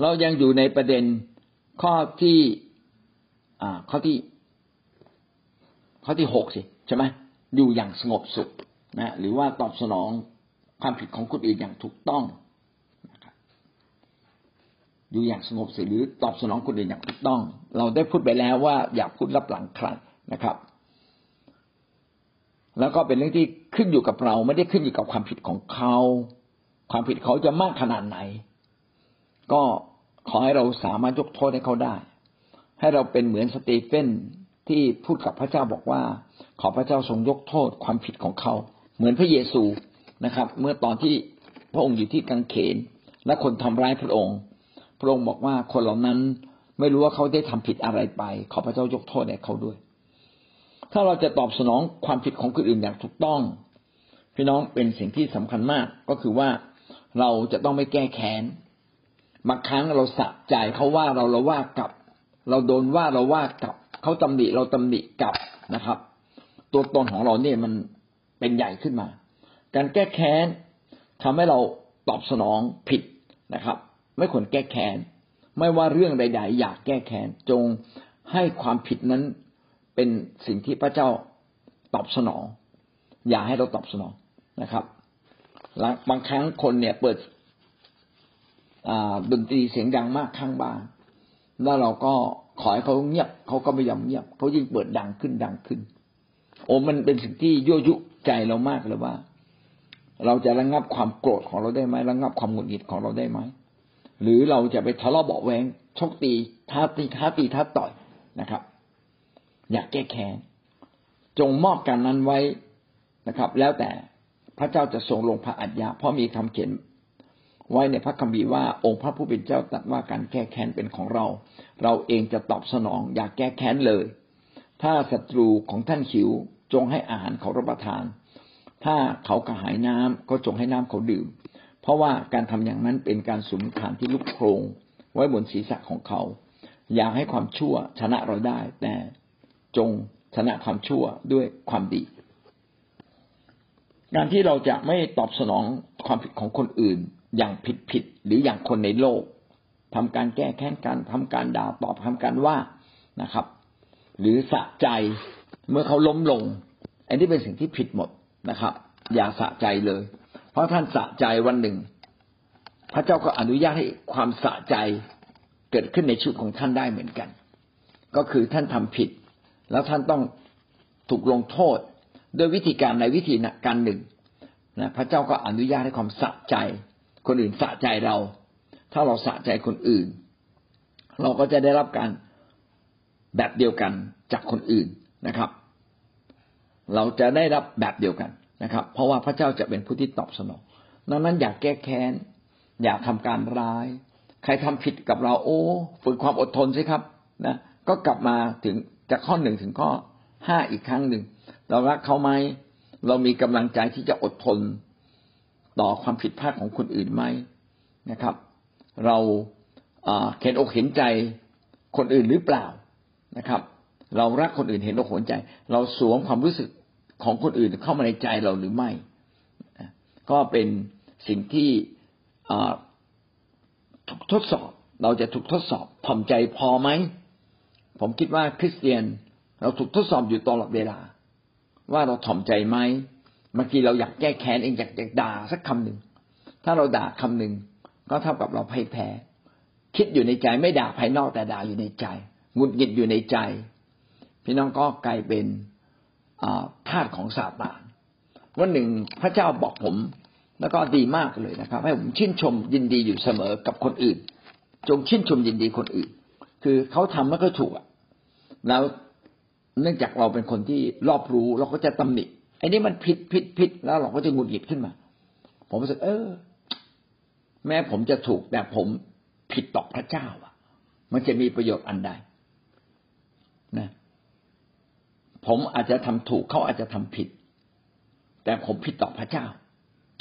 เรายังอยู่ในประเด็นข้อที่อ่าข้อที่ ข้อที่หกสิใช่ไหมอยู่อย่างสงบสุขนะหรือว่าตอบสนองความผิดของคนอื่นอย่างถูกต้องอยู่อย่างสงบสุขหรือตอบสนองคนอื่นอย่างถูกต้อง เราได้พูดไปแล้วว่าอย่าพูดรับหลังใครนะครับ แล้วก็เป็นเรื่องที่ขึ้นอยู่กับเรา ไม่ได้ขึ้นอยู่กับความผิดของเขา ความผิดเขาจะมากขนาดไหน ก็ขอให้เราสามารถยกโทษให้เขาได้ ให้เราเป็นเหมือนสเตเฟนที่พูดกับพระเจ้าบอกว่า ขอพระเจ้าทรงยกโทษความผิดของเขา เหมือนพระเยซูนะครับ เมื่อตอนที่พระองค์อยู่ที่กังเขน และคนทำร้ายพระองค์ พระองค์บอกว่าคนเหล่านั้นไม่รู้ว่าเขาได้ทำผิดอะไรไป ขอพระเจ้ายกโทษให้เขาด้วย ถ้าเราจะตอบสนองความผิดของคนอื่นอย่างถูกต้อง พี่น้องเป็นสิ่งที่สำคัญมากก็คือว่าเราจะต้องไม่แก้แค้น บางครั้งเราสะใจเขาว่าเราเราว่ากลับ เราโดนว่าเราว่ากลับเขาตำหนิเราตำหนิกลับนะครับ ตัวตนของเราเนี่ยมันเป็นใหญ่ขึ้นมา การแก้แค้นทำให้เราตอบสนองผิดนะครับ ไม่ควรแก้แค้นไม่ว่าเรื่องใด ๆ อยากแก้แค้นจงให้ความผิดนั้นเป็นสิ่งที่พระเจ้าตอบสนอง อย่าให้เราตอบสนองนะครับบางครั้งคนเนี่ยเปิด ดนตรีเสียงดังมากข้างบ้าน แล้วเราก็ขอให้เขาเงียบเขาก็ไม่ยอมเงียบเขายิ่งเปิดดังขึ้นดังขึ้น โอ้มันเป็นสิ่งที่ยั่วยุใจเรามากเลยว่า เราจะระงับความโกรธของเราได้ไหมระงับความหงุดหงิดของเราได้ไหมหรือเราจะไปทะเลาะเบาแวงชกตีท้าตีท้าตีท้าต่อยนะครับ อยากแก้แค้นจงมอบการนั้นไว้นะครับ แล้วแต่พระเจ้าจะทรงลงพระอัญญาเพราะมีคำเขียน ไว้ในพระคัมภีร์ว่าองค์พระผู้เป็นเจ้าตรัสว่าการแก้แค้นเป็นของเรา เราเองจะตอบสนองอย่าแก้แค้นเลย ถ้าศัตรูของท่านหิวจงให้อาหารเขารับประทาน ถ้าเขากระหายน้ำก็จงให้น้ำเขาดื่ม เพราะว่าการทำอย่างนั้นเป็นการสุมฐานที่ลุกโครงไว้บนศีรษะของเขา อย่าให้ความชั่วชนะเราได้ แต่จงชนะความชั่วด้วยความดี การที่เราจะไม่ตอบสนองความผิดของคนอื่น อย่างผิดผิดหรืออย่างคนในโลกทำการแก้แค้นกันทำการด่าตอบทำการว่านะครับ หรือสะใจเมื่อเขาล้มลง อันนี้เป็นสิ่งที่ผิดหมดนะครับ อย่าสะใจเลย เพราะท่านสะใจวันหนึ่ง พระเจ้าก็อนุญาตให้ความสะใจเกิดขึ้นในชีวิตของท่านได้เหมือนกัน ก็คือท่านทำผิด แล้วท่านต้องถูกลงโทษด้วยวิธีการในวิธีการหนึ่งนะพระเจ้าก็อนุญาตให้ความสะใจ คนอื่นสะใจเรา ถ้าเราสะใจคนอื่น เราก็จะได้รับการแบบเดียวกันจากคนอื่นนะครับ เราจะได้รับแบบเดียวกันนะครับ เพราะว่าพระเจ้าจะเป็นผู้ที่ตอบสนองดังนั้นอยากแก้แค้น อยากทำการร้าย ใครทำผิดกับเราโอ้ฝึกความอดทนสิครับนะก็กลับมาถึงจากข้อหนึ่งถึงข้อห้าอีกครั้งหนึ่งเรารักเขาไหมเรามีกำลังใจที่จะอดทน ต่อความผิดพลาดของคนอื่นไหมนะครับ เราเห็นอกเห็นใจคนอื่นหรือเปล่านะครับ เรารักคนอื่นเห็นอกเห็นใจ เราสวมความรู้สึกของคนอื่นเข้ามาในใจเราหรือไม่ ก็เป็นสิ่งที่ถูกทดสอบ เราจะถูกทดสอบถ่อมใจพอไหม ผมคิดว่าคริสเตียนเราถูกทดสอบอยู่ตลอดเวลา ว่าเราถ่อมใจไหม บางทีเราอยากแก้แค้นเองอยากอยากด่าสักคำหนึ่งถ้าเราด่าคำหนึ่งก็เท่ากับเราพ่ายแพ้ คิดอยู่ในใจไม่ด่าภายนอกแต่ด่าอยู่ในใจหงุดหงิดอยู่ในใจ พี่น้องก็กลายเป็นทาสของซาตานวันหนึ่งพระเจ้าบอกผม แล้วก็ดีมากเลยนะครับ ให้ผมชื่นชมยินดีอยู่เสมอกับคนอื่น จงชื่นชมยินดีคนอื่น คือเขาทำมันก็ถูกแล้วเนื่องจากเราเป็นคนที่รอบรู้เราก็จะตำหนิ ไอ้นี่มันผิดผิดผิดแล้วเราก็จะหงุดหงิดขึ้นมา ผมรู้สึก เออ แม้ผมจะถูกแต่ผมผิดต่อพระเจ้าอะ มันจะมีประโยชน์อันใดนะผมอาจจะทำถูกเขาอาจจะทำผิด แต่ผมผิดต่อพระเจ้า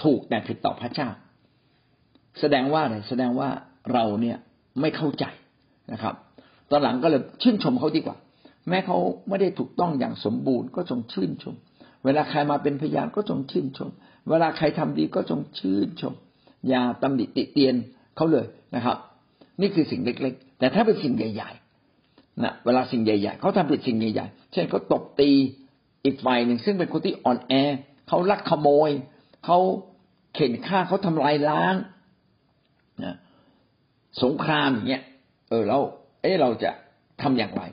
ถูกแต่ผิดต่อพระเจ้า แสดงว่าอะไรแสดงว่าเราเนี่ยไม่เข้าใจนะครับ ตอนหลังก็เลยชื่นชมเขาดีกว่า แม้เขาไม่ได้ถูกต้องอย่างสมบูรณ์ก็จงชื่นชม เวลาใครมาเป็นพยานก็จงชื่นชม เวลาใครทำดีก็จงชื่นชม อย่าตำหนิติเตียนเขาเลยนะครับ นี่คือสิ่งเล็ก ๆ แต่ถ้าเป็นสิ่งใหญ่ ๆ นะ เวลาสิ่งใหญ่ ๆเขาทำผิดสิ่งใหญ่ ๆ เช่นเขาตบตีอีกฝ่ายหนึ่งซึ่งเป็นคนที่อ่อนแอเขาลักขโมยเขาเข็นฆ่าเขาทำลายล้างนะสงครามอย่างเงี้ย เออแล้วเออเราจะทำอย่างไร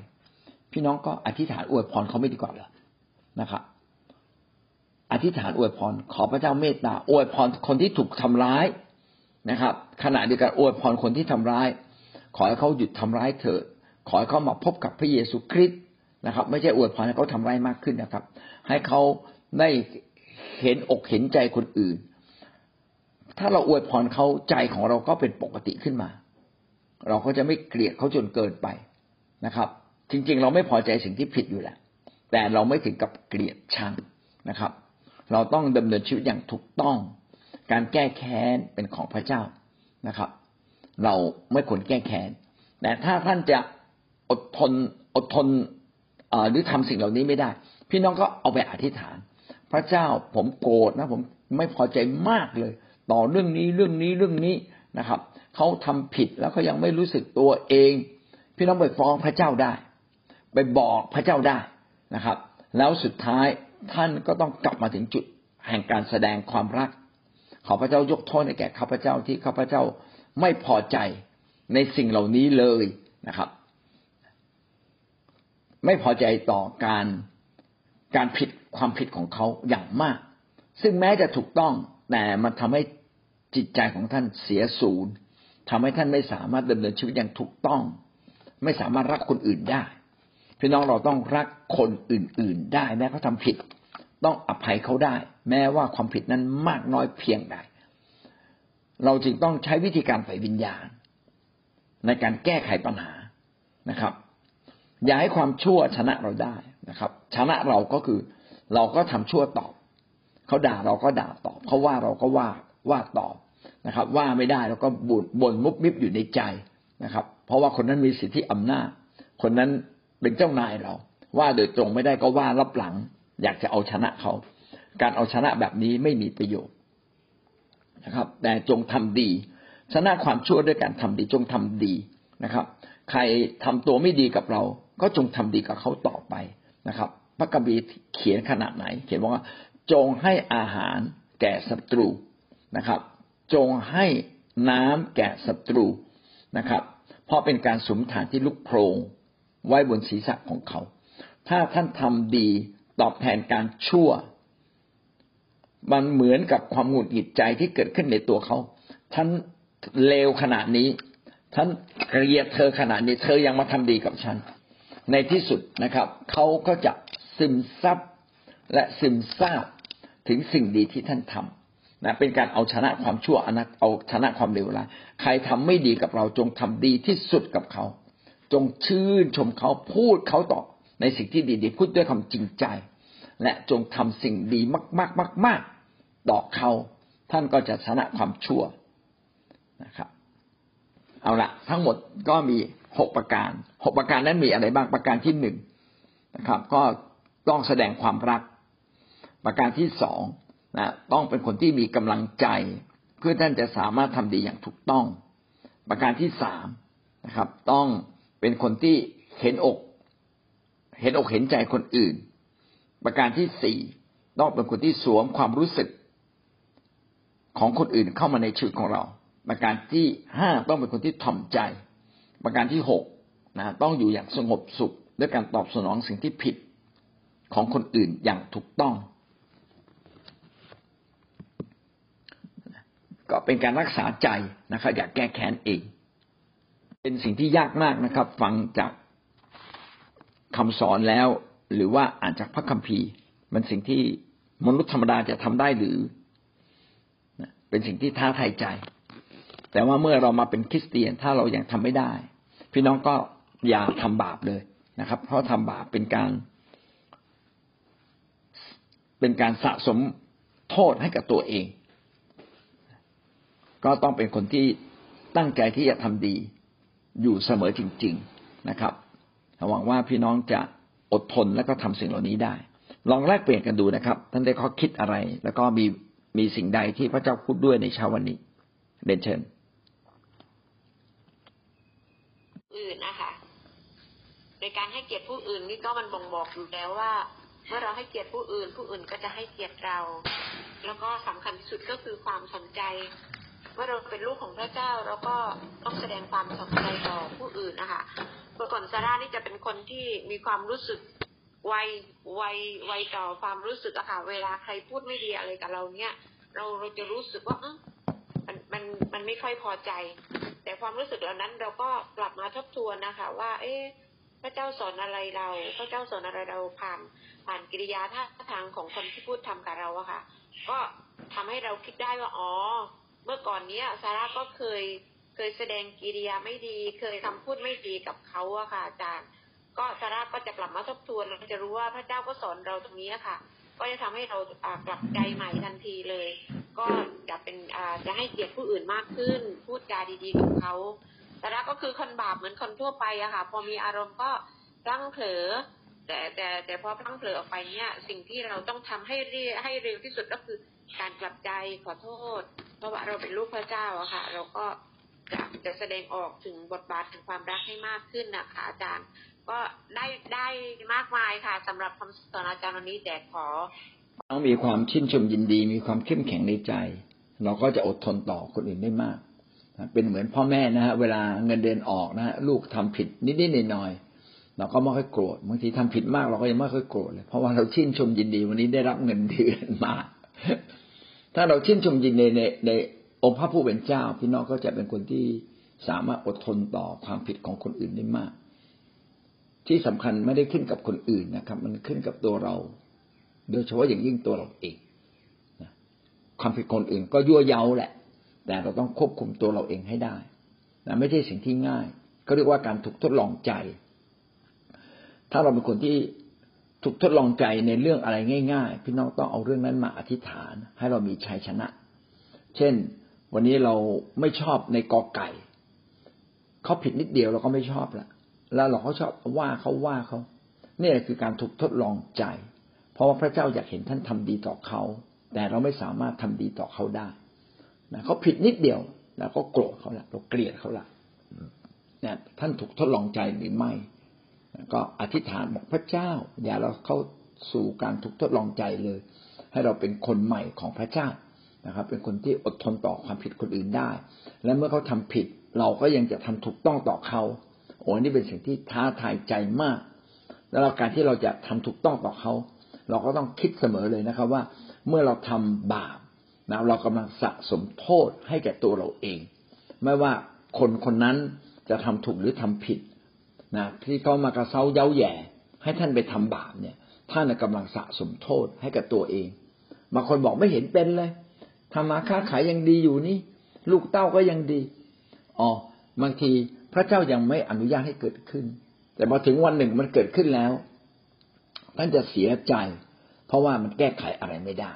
พี่น้องก็อธิษฐานอวยพรเขาไม่ดีกว่าเหรอนะครับ อธิษฐานอวยพร ขอพระเจ้าเมตตาอวยพรคนที่ถูกทำร้ายนะครับ ขณะเดียวกันอวยพรคนที่ทำร้าย ขอให้เขาหยุดทำร้ายเถิดขอให้เขามาพบกับพระเยซูคริสต์นะครับ ไม่ใช่อวยพรให้เขาทำร้ายมากขึ้นนะครับ ให้เขาได้เห็นอกเห็นใจคนอื่น ถ้าเราอวยพรเขาใจของเราก็เป็นปกติขึ้นมา เราก็จะไม่เกลียดเขาจนเกินไปนะครับ จริง ๆ เราไม่พอใจสิ่งที่ผิดอยู่แหละแต่เราไม่ถึงกับเกลียดชังนะครับ เราต้องดำเนินชีวิตอย่างถูกต้อง การแก้แค้นเป็นของพระเจ้านะครับ เราไม่ควรแก้แค้นแต่ถ้าท่านจะอดทนอดทนหรือทำสิ่งเหล่านี้ไม่ได้ พี่น้องก็เอาไปอธิษฐาน พระเจ้าผมโกรธนะผมไม่พอใจมากเลย ต่อเรื่องนี้เรื่องนี้เรื่องนี้นะครับเขาทำผิดแล้วเขายังไม่รู้สึกตัวเอง พี่น้องไปฟ้องพระเจ้าได้ ไปบอกพระเจ้าได้นะครับ แล้วสุดท้าย ท่านก็ต้องกลับมาถึงจุดแห่งการแสดงความรัก ขอพระเจ้ายกโทษให้แก่ข้าพเจ้าที่ข้าพเจ้าไม่พอใจในสิ่งเหล่านี้เลยนะครับ ไม่พอใจต่อการการผิดความผิดของเขาอย่างมาก ซึ่งแม้จะถูกต้องแต่มันทำให้จิตใจของท่านเสียศูนย์ทำให้ท่านไม่สามารถดำเนินชีวิตอย่างถูกต้อง ไม่สามารถรักคนอื่นได้พี่น้องเราต้องรักคนอื่น ๆ ได้แม้เขาทาผิด ต้องอภัยเขาได้ แม้ว่าความผิดนั้นมากน้อยเพียงใด เราจึงต้องใช้วิธีการฝ่ายวิญญาณ ในการแก้ไขปัญหานะครับ อย่าให้ความชั่วชนะเราได้นะครับ ชนะเราก็คือเราก็ทำชั่วตอบเขาด่าเราก็ด่าตอบเขาว่าเราก็ว่าว่าตอบนะครับ ว่าไม่ได้เราก็บ่นบ่นมุบมิบอยู่ในใจนะครับ เพราะว่าคนนั้นมีสิทธิอำนาจ คนนั้นเป็นเจ้านายเรา ว่าโดยตรงไม่ได้ก็ว่ารับหลัง อยากจะเอาชนะเขา การเอาชนะแบบนี้ไม่มีประโยชน์นะครับ แต่จงทำดี ชนะความชั่วด้วยการทำดีจงทำดีนะครับ ใครทำตัวไม่ดีกับเรา ก็จงทำดีกับเขาต่อไปนะครับ พระกบีเขียนขนาดไหน เขียนว่าจงให้อาหารแก่ศัตรูนะครับ จงให้น้ำแก่ศัตรูนะครับ เพราะเป็นการสมฐานที่ลุกโพรงไว้บนศีรษะของเขา ถ้าท่านทำดี ตอบแทนการชั่ว มันเหมือนกับความหงุดหงิดใจที่เกิดขึ้นในตัวเขาท่านเลวขนาดนี้ท่านเกลียดเธอขนาดนี้เธอยังมาทำดีกับฉัน ในที่สุดนะครับ เขาก็จะซึมซับและซึมซาบถึงสิ่งดีที่ท่านทำนะเป็นการเอาชนะความชั่วอนัตเอาชนะความเลวร้ายใครทำไม่ดีกับเราจงทำดีที่สุดกับเขา จงชื่นชมเขาพูดเขาต่อ ในสิ่งที่ดีๆพูดด้วยความจริงใจ และจงทำสิ่งดีมากๆๆต่อเขา ท่านก็จะชนะความชั่วนะครับ เอาละทั้งหมดก็มีหกประการหกประการนั้นมีอะไรบ้างประการที่หนึ่งนะครับ ก็ต้องแสดงความรัก ประการที่สองนะต้องเป็นคนที่มีกำลังใจ เพื่อท่านจะสามารถทำดีอย่างถูกต้อง ประการที่สามนะครับ ต้องเป็นคนที่เห็นอก เห็นอกเห็นใจคนอื่น ประการที่สี่ต้องเป็นคนที่สวมความรู้สึกของคนอื่นเข้ามาในชีวิตของเรา ประการที่ห้าต้องเป็นคนที่ถ่อมใจ ประการที่หกนะต้องอยู่อย่างสงบสุข ด้วยการตอบสนองสิ่งที่ผิดของคนอื่นอย่างถูกต้อง ก็เป็นการรักษาใจนะครับ อย่าแก้แค้นเอง เป็นสิ่งที่ยากมากนะครับ ฟังจาก คำสอนแล้ว หรือว่าอ่านจากพระคัมภีร์ มันสิ่งที่มนุษย์ธรรมดาจะทำได้หรือเป็นสิ่งที่ท้าทายใจ แต่ว่าเมื่อเรามาเป็นคริสเตียนถ้าเรายัางทำไม่ได้ พี่น้องก็อย่าทำบาปเลยนะครับ เพราะทำบาปเป็นการ เป็นการสะสมโทษให้กับตัวเอง ก็ต้องเป็นคนที่ตั้งใจที่จะทำดีอยู่เสมอจริง ๆนะครับ หวังว่าพี่น้องจะอดทนแล้วก็ทำสิ่งเหล่านี้ได้ ลองแลกเปลี่ยนกันดูนะครับ ท่านได้ข้อคิดอะไร แล้วก็มีมีสิ่งใดที่พระเจ้าพูดด้วยในเช้าวันนี้เดนเชิญอื่นนะคะในการให้เกียรติผู้อื่นนี่ก็มันบ่งบอกอยู่แล้วว่า เมื่อเราให้เกียรติผู้อื่น ผู้อื่นก็จะให้เกียรติเรา แล้วก็สำคัญที่สุดก็คือความสนใจเมื่อเราเป็นลูกของพระเจ้าเราก็ต้องแสดงความสนใจต่อผู้อื่นนะคะ เมื่อก่อนซาร่านี่จะเป็นคนที่มีความรู้สึกไวไวไวต่อความรู้สึกอะค่ะ เวลาใครพูดไม่ดีอะไรกับเราเนี่ยเราเราจะรู้สึกว่ามันมันมันไม่ค่อยพอใจ แต่ความรู้สึกเหล่านั้นเราก็กลับมาทบทวนนะคะ ว่า เอ๊ะพระเจ้าสอนอะไรเรา พระเจ้าสอนอะไรเราผ่านผ่านกิริยาท่าทางของคนที่พูดทำกับเราอะค่ะ ก็ทำให้เราคิดได้ว่าอ๋อ เมื่อก่อนเนี้ยซาร่าก็เคย เคยแสดงกิริยาไม่ดี เคยคำพูดไม่ดีกับเขาอะค่ะอาจารย์ ก็ซาร่าก็จะกลับมาทบทวนเราจะรู้ว่าพระเจ้าก็สอนเราตรงนี้ค่ะ ก็จะทำให้เรากลับใจใหม่ทันทีเลย ก็จะเป็นจะให้เกียรติผู้อื่นมากขึ้น พูดจาดีๆกับเขาซาร่าก็คือคนบาปเหมือนคนทั่วไปอะค่ะ พอมีอารมณ์ก็ตั้งเผลอแต่แต่แต่พอพังเผลอออกไปเนี่ยสิ่งที่เราต้องทำให้เรีให้เร็วที่สุดก็คือการกลับใจขอโทษ เพราะว่าเราเป็นลูกพระเจ้าอะค่ะ เราก็ จะจะแสดงออกถึงบทบาทถึงความรักให้มากขึ้นนะคะอาจารย์ ก็ได้ได้มากมายค่ะสำหรับคำสอนอาจารย์วันนี้แต่ขอต้องมีความชื่นชมยินดี มีความเข้มแข็งในใจ เราก็จะอดทนต่อคนอื่นได้มากเป็นเหมือนพ่อแม่นะฮะเวลาเงินเดือนออกนะฮะลูกทำผิดนิดๆหน่อยๆเราก็ไม่ค่อยโกรธบางทีทำผิดมากเราก็ยังไม่ค่อยโกรธเลยเพราะว่าเราชื่นชมยินดีวันนี้ได้รับเงินเดือนมาถ้าเราชื่นชมยินในในใน องค์พระผู้เป็นเจ้าพี่น้องก็จะเป็นคนที่สามารถอดทนต่อความผิดของคนอื่นได้มาก ที่สำคัญไม่ได้ขึ้นกับคนอื่นนะครับ มันขึ้นกับตัวเรา โดยเฉพาะอย่างยิ่งตัวเราเองความผิดคนอื่นก็ยั่วเย้าแหละ แต่เราต้องควบคุมตัวเราเองให้ได้นะไม่ใช่สิ่งที่ง่ายก็เรียกว่าการถูกทดลองใจ ถ้าเราเป็นคนที่ถูกทดลองใจในเรื่องอะไรง่าย ๆ พี่น้องต้องเอาเรื่องนั้นมาอธิษฐาน ให้เรามีชัยชนะ เช่น วันนี้เราไม่ชอบในกอไก่เขาผิดนิดเดียวเราก็ไม่ชอบละแล้วเราก็ชอบว่าเขาว่าเขาเนี่ยคือการถูกทดลองใจ เพราะว่าพระเจ้าอยากเห็นท่านทำดีต่อเขา แต่เราไม่สามารถทำดีต่อเขาได้นะเขาผิดนิดเดียวเราก็โกรธเขาละเราเกลียดเขาละเนี่ยท่านถูกทดลองใจหรือไม่ ก็อธิษฐานบอกพระเจ้า อย่าเราเข้าสู่การถูกทดลองใจเลย ให้เราเป็นคนใหม่ของพระเจ้า นะครับ เป็นคนที่อดทนต่อความผิดคนอื่นได้ และเมื่อเขาทำผิด เราก็ยังจะทำถูกต้องต่อเขาโอ้นี่เป็นสิ่งที่ท้าทายใจมาก แล้วการที่เราจะทำถูกต้องต่อเขา เราก็ต้องคิดเสมอเลยนะครับ ว่าเมื่อเราทำบาปนะเรากำลังสะสมโทษให้แก่ตัวเราเอง ไม่ว่าคนคนนั้นจะทำถูกหรือทำผิดนะที่เขามากระเซ้าเย้าแย่ ให้ท่านไปทำบาปเนี่ย ท่านกำลังสะสมโทษให้กับตัวเองบางคนบอกไม่เห็นเป็นเลย ทำมาค้าขายยังดีอยู่นี่ ลูกเต้าก็ยังดีอ๋อบางทีพระเจ้ายังไม่อนุญาตให้เกิดขึ้น แต่พอถึงวันหนึ่งมันเกิดขึ้นแล้วท่านจะเสียใจ เพราะว่ามันแก้ไขอะไรไม่ได้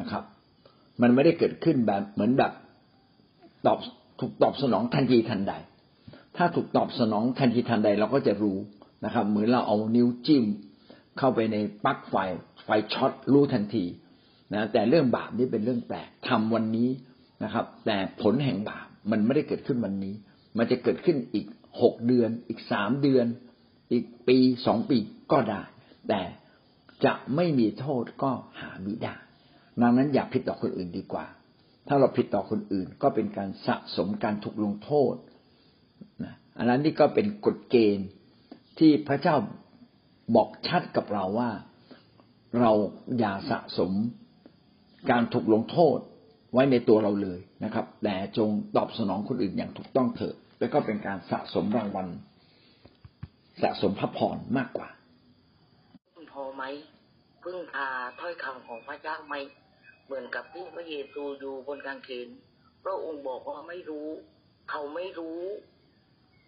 นะครับ มันไม่ได้เกิดขึ้นแบบเหมือนแบบตอบถูกตอบสนองทันทีทันใด ถ้าถูกตอบสนองทันทีทันใดเราก็จะรู้นะครับ เหมือนเราเอานิ้วจิ้มเข้าไปในปลั๊กไฟไฟช็อตรู้ทันที นะแต่เรื่องบาปนี่เป็นเรื่องแปลกทำวันนี้นะครับ แต่ผลแห่งบาปมันไม่ได้เกิดขึ้นวันนี้ มันจะเกิดขึ้นอีกหกเดือน อีกสามเดือน อีกปีสองปีก็ได้ แต่จะไม่มีโทษก็หาไม่ได้ดังนั้นอย่าผิดต่อคนอื่นดีกว่า ถ้าเราผิดต่อคนอื่นก็เป็นการสะสมการถูกลงโทษนะอันนั้นนี่ก็เป็นกฎเกณฑ์ที่พระเจ้าบอกชัดกับเราว่า เราอย่าสะสม การถูกลงโทษไว้ในตัวเราเลยนะครับ แต่จงตอบสนองคนอื่นอย่างถูกต้องเถิดแล้วก็เป็นการสะสมรางวัล สะสมพระพรมากกว่าพอไหมพึ่งพาถ้อยคำของพระเจ้าไหมเหมือนกับที่พระเยซูอยู่บนกางเขนพระองค์บอกว่าไม่รู้ เขาไม่รู้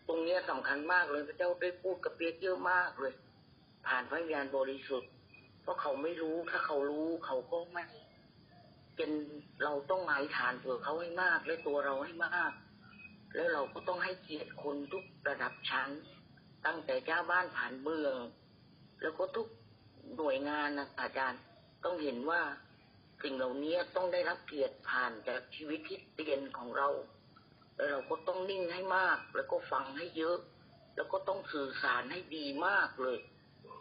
ตรงนี้สำคัญมากเลยพระเจ้าได้พูดกับเปียกเยอะมากเลย ผ่านพระญาณบริสุทธิ์เพราะเขาไม่รู้ถ้าเขารู้เขาก็ไม่ เป็นเราต้องหมายฐานเผื่อเขาให้มาก และตัวเราให้มาก แล้วเราก็ต้องให้เกียรติคนทุกระดับชั้น ตั้งแต่เจ้าบ้านผ่านเมือง แล้วก็ทุกหน่วยงานนะอาจารย์ต้องเห็นว่าสิ่งเหล่านี้ต้องได้รับเกียรติผ่านจากชีวิตที่เตียนของเรา แล้วเราก็ต้องนิ่งให้มาก แล้วก็ฟังให้เยอะ แล้วก็ต้องสื่อสารให้ดีมากเลย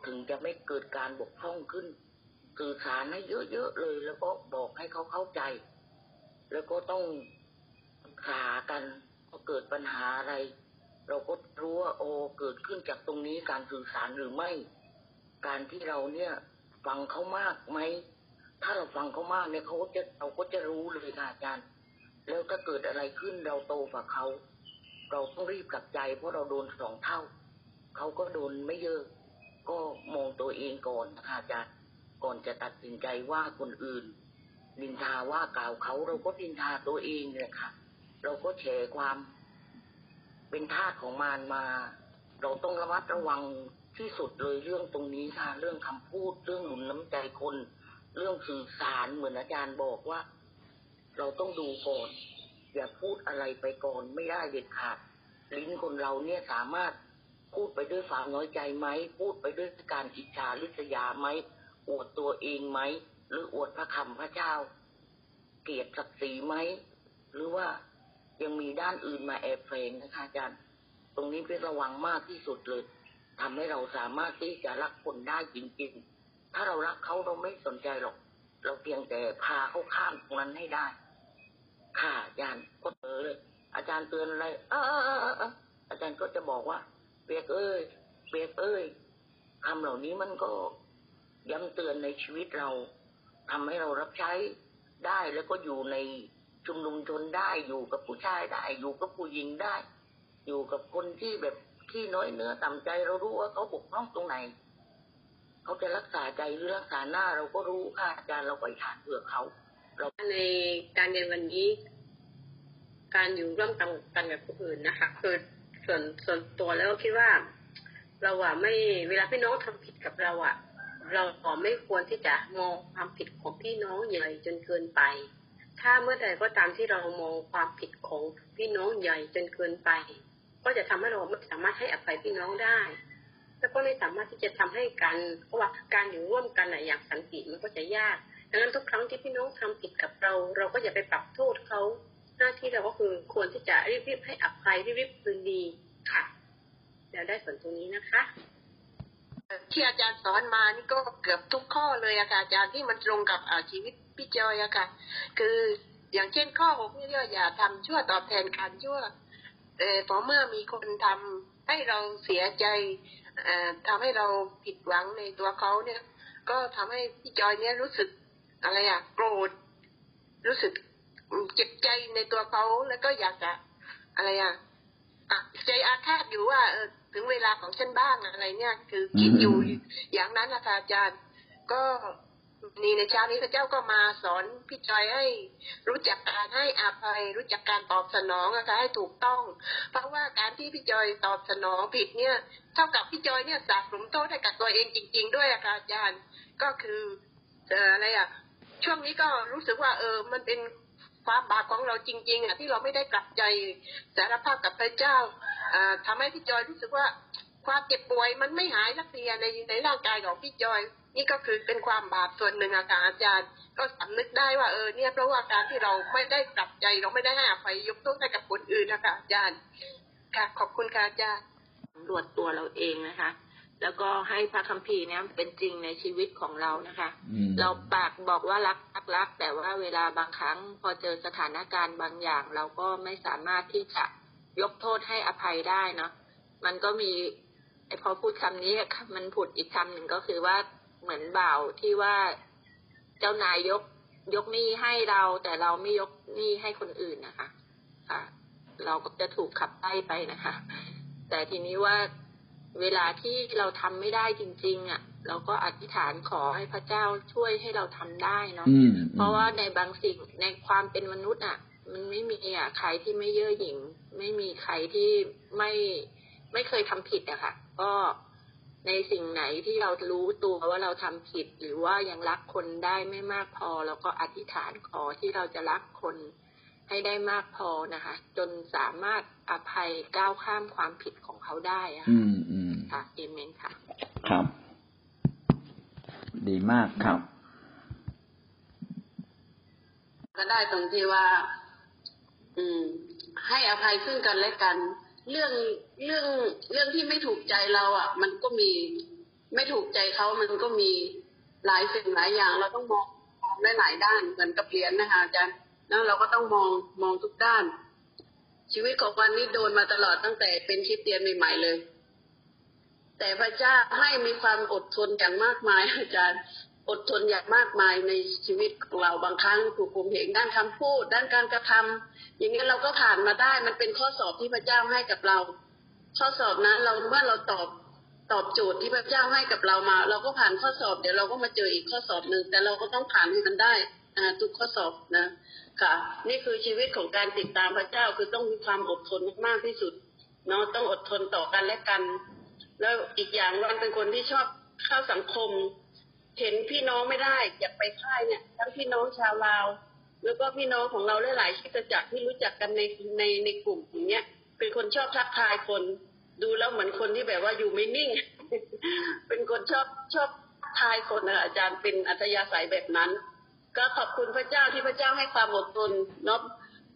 ถึงจะไม่เกิดการบกพร่องขึ้น สื่อสารให้เยอะๆเลย แล้วก็บอกให้เขาเข้าใจ แล้วก็ต้องปรึกษากันพอเกิดปัญหาอะไร เราก็รู้ว่าโอ้เกิดขึ้นจากตรงนี้การสื่อสารหรือไม่ การที่เราเนี่ยฟังเขามากไหมถ้าเราฟังเขามากเนี่ยเขาก็จะเราก็จะรู้เลยค่ะอาจารย์ แล้วถ้าเกิดอะไรขึ้นเราโตกว่าเขา เราต้องรีบกลับใจ เพราะเราโดนสองเท่า เขาก็โดนไม่เยอะ ก็มองตัวเองก่อนนะคะอาจารย์ ก่อนจะตัดสินใจว่าคนอื่นนินทาว่ากล่าวเขาเราก็นินทาตัวเองเนี่ยค่ะ เราก็แชร์ความเป็นทาสของมารมา เราต้องระมัดระวังที่สุดเลยเรื่องตรงนี้ค่ะ เรื่องคำพูด เรื่องหนุนน้ำใจคน เรื่องสื่อสารเหมือนอาจารย์บอกว่า เราต้องดูก่อนอย่าพูดอะไรไปก่อนไม่ได้เด็ดขาดลิ้นคนเราเนี่ยสามารถพูดไปด้วยความน้อยใจไหม พูดไปด้วยการอิจฉาริษยาไหม อวดตัวเองไหม หรืออวดพระคำพระเจ้า เกียรติศักดิ์ศรีไหม หรือว่ายังมีด้านอื่นมาแอบแฝงนะคะอาจารย์ ตรงนี้เป็นระวังมากที่สุดเลยทำให้เราสามารถที่จะรักคนได้จริงๆ ถ้าเรารักเขาเราไม่สนใจหรอก เราเพียงแต่พาเขาข้ามตรงนั้นให้ได้ ค่ะอาจารย์ก็เตือนเลย อาจารย์เตือนอะไรเออเออเออเอออาจารย์ก็จะบอกว่า เปียกเอ้ย เปียกเอ้ยคำเหล่านี้มันก็ ย้ำเตือนในชีวิตเราทำให้เรารับใช้ได้แล้วก็อยู่ในชุมนุมชนได้อยู่กับผู้ชายได้อยู่กับผู้หญิงได้ อยู่กับคนที่แบบที่น้อยเนื้อต่ำใจเรารู้ว่าเขาบกพร่องตรงไหนเขาจะรักษาใจหรือรักษาหน้าเราก็รู้ค่ะอาจารย์เราก็อธิษฐานเผื่อเขาเราในการเรียนวันนี้ การอยู่ร่วมกันกันกับผู้อื่นนะคะคือส่วนส่วนตัวแล้วก็คิดว่า เราอะไม่เวลาพี่น้องทำผิดกับเราอะ เราไม่ควรที่จะมองความผิดของพี่น้องใหญ่จนเกินไป ถ้าเมื่อใดก็ตามที่เรามองความผิดของพี่น้องใหญ่จนเกินไป ก็จะทำให้เราไม่สามารถให้อภัยพี่น้องได้ แล้วก็ไม่สามารถที่จะทำให้การเพราะว่าการอยู่ร่วมกันอะอย่างสันติมันก็จะยากดังนั้นทุกครั้งที่พี่น้องทำผิดกับเรา เราก็อย่าไปปรับโทษเขาหน้าที่เราก็คือควรที่จะรีบๆให้อภัยรีบๆคืนดีค่ะเดี๋ยวได้ส่วนตรงนี้นะคะ ที่อาจารย์สอนมานี่ก็เกือบทุกข้อเลยอะค่ะอาจารย์ที่มันตรงกับชีวิตพี่จอยอะค่ะ คืออย่างเช่นข้อหกนี่ก็อย่าทำชั่วตอบแทนการชั่วแต่พอเมื่อมีคนทำให้เราเสียใจเอ่อทำให้เราผิดหวังในตัวเขาเนี่ย ก็ทำให้พี่จอยเนี่ยรู้สึกอะไรอะโกรธรู้สึกเจ็บใจในตัวเขาแล้วก็อยากจะอะไรอะอะใจอาฆาตอยู่ว่าเออ ถึงเวลาของฉันบ้างอะไรเนี่ยคือคิดอยู่อย่างนั้นนะคะอาจารย์ ก็นี่ในเช้านี้พระเจ้าก็มาสอนพี่จอยให้รู้จักการให้อภัย รู้จักการตอบสนองนะคะให้ถูกต้อง เพราะว่าการที่พี่จอยตอบสนองผิดเนี่ย เท่ากับพี่จอยเนี่ยสะสมโทษให้กับตัวเองจริง ๆ ด้วยอะค่ะอาจารย์ก็คือเอออะไรอะช่วงนี้ก็รู้สึกว่าเออมันเป็น ความบาปของเราจริงๆอะที่เราไม่ได้กลับใจสารภาพกับพระเจ้าอ่าทำให้พี่จอยรู้สึกว่าความเจ็บป่วยมันไม่หายสักทีในในร่างกายของพี่จอย นี่ก็คือเป็นความบาปส่วนหนึ่งอาการอาจารย์ ก็สำนึกได้ว่าเออเนี่ยเพราะว่าการที่เราไม่ได้กลับใจเราไม่ได้ให้อภัยยกโทษให้กับคนอื่นนะคะอาจารย์ค่ะขอบคุณค่ะอาจารย์สำรวจตัวเราเองนะคะ แล้วก็ให้พระคัมภีร์เนี่ยเป็นจริงในชีวิตของเรานะคะอืมเราปากบอกว่ารักรักรัก แต่ว่าเวลาบางครั้งพอเจอสถานการณ์บางอย่าง เราก็ไม่สามารถที่จะยกโทษให้อภัยได้เนาะมันก็มีไอพอพูดคำนี้มันผุดอีกคำหนึ่งก็คือว่าเหมือนบ่าวที่ว่าเจ้านายยกยกหนี้ให้เรา แต่เราไม่ยกหนี้ให้คนอื่นนะคะ ค่ะ เราก็จะถูกขับไล่ไปนะคะ แต่ทีนี้ว่า เวลาที่เราทำไม่ได้จริง ๆอะ เราก็อธิษฐานขอให้พระเจ้าช่วยให้เราทำได้เนาะอืมเพราะว่าในบางสิ่งในความเป็นมนุษย์อะ มันไม่มีอะใครที่ไม่เย่อหยิ่งไม่มีใครที่ไม่ไม่เคยทำผิดอะค่ะ ก็ในสิ่งไหนที่เรารู้ตัวว่าเราทำผิด หรือว่ายังรักคนได้ไม่มากพอเราก็อธิษฐานขอที่เราจะรักคนให้ได้มากพอนะคะ จนสามารถอภัยก้าวข้ามความผิดของเขาได้อะอืมอืม ค่ะเอเมนค่ะ ครับ ดีมากครับ ก็ได้ตรงที่ว่า อืม ให้อภัยซึ่งกันและกัน เรื่องเรื่องเรื่องที่ไม่ถูกใจเราอะ มันก็มี ไม่ถูกใจเขามันก็มีหลายสิ่งหลายอย่าง เราต้องมองมองได้หลายด้านเหมือนกับเหรียญนะคะอาจารย์แล้วเราก็ต้องมองมองทุกด้าน ชีวิตของวันนี้โดนมาตลอดตั้งแต่เป็นคริสเตียนใหม่ๆเลย แต่พระเจ้าให้มีความอดทนอย่างมากมาย อาจารย์อดทนอย่างมากมายในชีวิตของเราบางครั้งถูกข่มเหงด้านคำพูด ด้านการกระทำอย่างนี้เราก็ผ่านมาได้ มันเป็นข้อสอบที่พระเจ้าให้กับเรา ข้อสอบนั้นเราเมื่อเราตอบตอบโจทย์ที่พระเจ้าให้กับเรามา เราก็ผ่านข้อสอบ เดี๋ยวเราก็มาเจออีกข้อสอบหนึ่งแต่เราก็ต้องผ่านให้มันได้อ่าทุกข้อสอบนะค่ะ นี่คือชีวิตของการติดตามพระเจ้าคือต้องมีความอดทนมากที่สุดเนาะต้องอดทนต่อกันและกัน แล้วอีกอย่างวันเป็นคนที่ชอบเข้าสังคม เห็นพี่น้องไม่ได้อยากไปค่ายเนี่ยทั้งพี่น้องชาวลาว แล้วก็พี่น้องของเราหลายๆคริตจักรที่รู้จักกันในในในกลุ่มอย่างเงี้ย เป็นคนชอบทักทายคน ดูแล้วเหมือนคนที่แบบว่าอยู่ไม่นิ่ง เป็นคนชอบชอบทายคนนะอาจารย์เป็นอัธยาศัยแบบนั้น ก็ขอบคุณพระเจ้าที่พระเจ้าให้ความอดทนเนาะ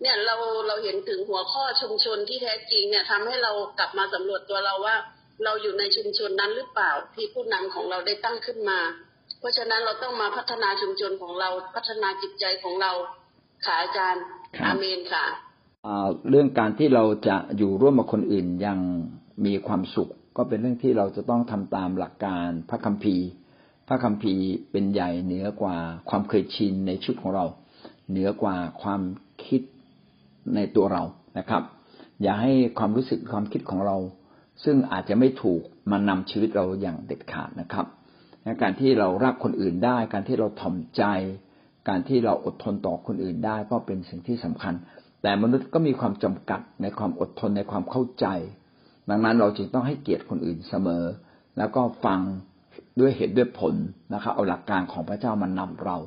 เนี่ยเราเราเห็นถึงหัวข้อชุมชนที่แท้จริงเนี่ยทำให้เรากลับมาสำรวจตัวเราว่า เราอยู่ในชุมชนนั้นหรือเปล่าที่ผู้นำของเราได้ตั้งขึ้นมา เพราะฉะนั้นเราต้องมาพัฒนาชุมชนของเราพัฒนาจิตใจของเราค่ะอาจารย์ครับอาเมนค่ะอ่าเรื่องการที่เราจะอยู่ร่วมกับคนอื่นอยังมีความสุข ก็เป็นเรื่องที่เราจะต้องทำตามหลักการพระคัมภีร์ พระคัมภีร์เป็นใหญ่เหนือกว่าความเคยชินในชุดของเรา เหนือกว่าความคิดในตัวเรานะครับ อย่าให้ความรู้สึกความคิดของเรา ซึ่งอาจจะไม่ถูกมานำชีวิตเราอย่างเด็ดขาดนะครับการที่เรารักคนอื่นได้ การที่เราถ่อมใจ การที่เราอดทนต่อคนอื่นได้ก็เป็นสิ่งที่สำคัญ แต่มนุษย์ก็มีความจำกัดในความอดทนในความเข้าใจ ดังนั้นเราจึงต้องให้เกียรติคนอื่นเสมอ แล้วก็ฟังด้วยเหตุด้วยผลนะครับ เอาหลักการของพระเจ้ามานำเรา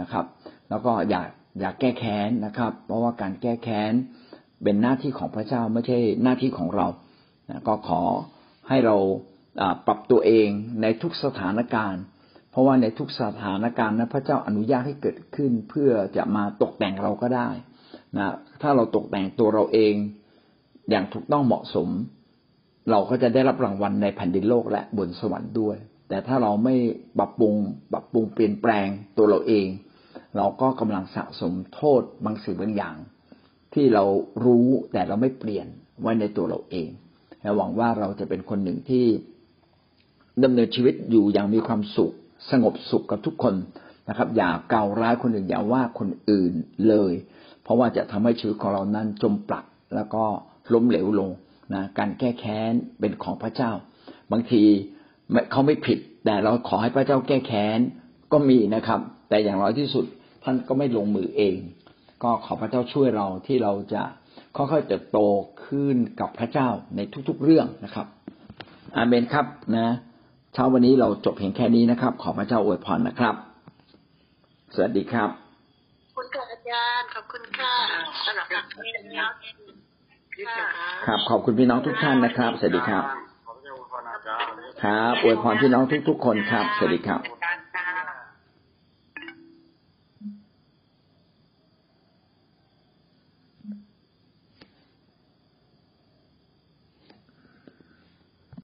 นะครับ แล้วก็อย่าอย่าแก้แค้นนะครับ เพราะว่าการแก้แค้นเป็นหน้าที่ของพระเจ้าไม่ใช่หน้าที่ของเรา ก็ขอให้เราปรับตัวเองในทุกสถานการณ์ เพราะว่าในทุกสถานการณ์นั้นพระเจ้าอนุญาตให้เกิดขึ้นเพื่อจะมาตกแต่งเราก็ได้นะถ้าเราตกแต่งตัวเราเองอย่างถูกต้องเหมาะสม เราก็จะได้รับรางวัลในแผ่นดินโลกและบนสวรรค์ด้วย แต่ถ้าเราไม่ปรับปรุง ปรับปรุงเปลี่ยนแปลงตัวเราเอง เราก็กำลังสะสมโทษบางสิ่งบางอย่าง ที่เรารู้แต่เราไม่เปลี่ยนไว้ในตัวเราเอง หวังว่าเราจะเป็นคนหนึ่งที่ดำเนินชีวิตอยู่อย่างมีความสุข สงบสุขกับทุกคนนะครับ อย่าเการ้ายคนอื่นอย่าว่าคนอื่นเลย เพราะว่าจะทำให้ชีวิตของเรานั้นจมปลักแล้วก็ล้มเหลวลงนะการแก้แค้นเป็นของพระเจ้า บางทีเขาไม่ผิด แต่เราขอให้พระเจ้าแก้แค้นก็มีนะครับ แต่อย่างน้อยที่สุดท่านก็ไม่ลงมือเอง ก็ขอพระเจ้าช่วยเราที่เราจะ ค่อยๆเติบโตขึ้นกับพระเจ้าในทุกๆเรื่องนะครับ อาเมนครับนะเช้าวันนี้เราจบเพียงแค่นี้นะครับ ขอพระเจ้าอวยพรนะครับ สวัสดีครับขอบคุณค่ะอาจารย์ขอบคุณค่ะสำหรับการเรียนรู้ค่ะครับ ขอบคุณพี่น้องทุกท่านนะครับ สวัสดีครับขอพระเจ้าอวยพรอาจารย์ครับอวยพรพี่น้องทุกๆคนครับ สวัสดีครับ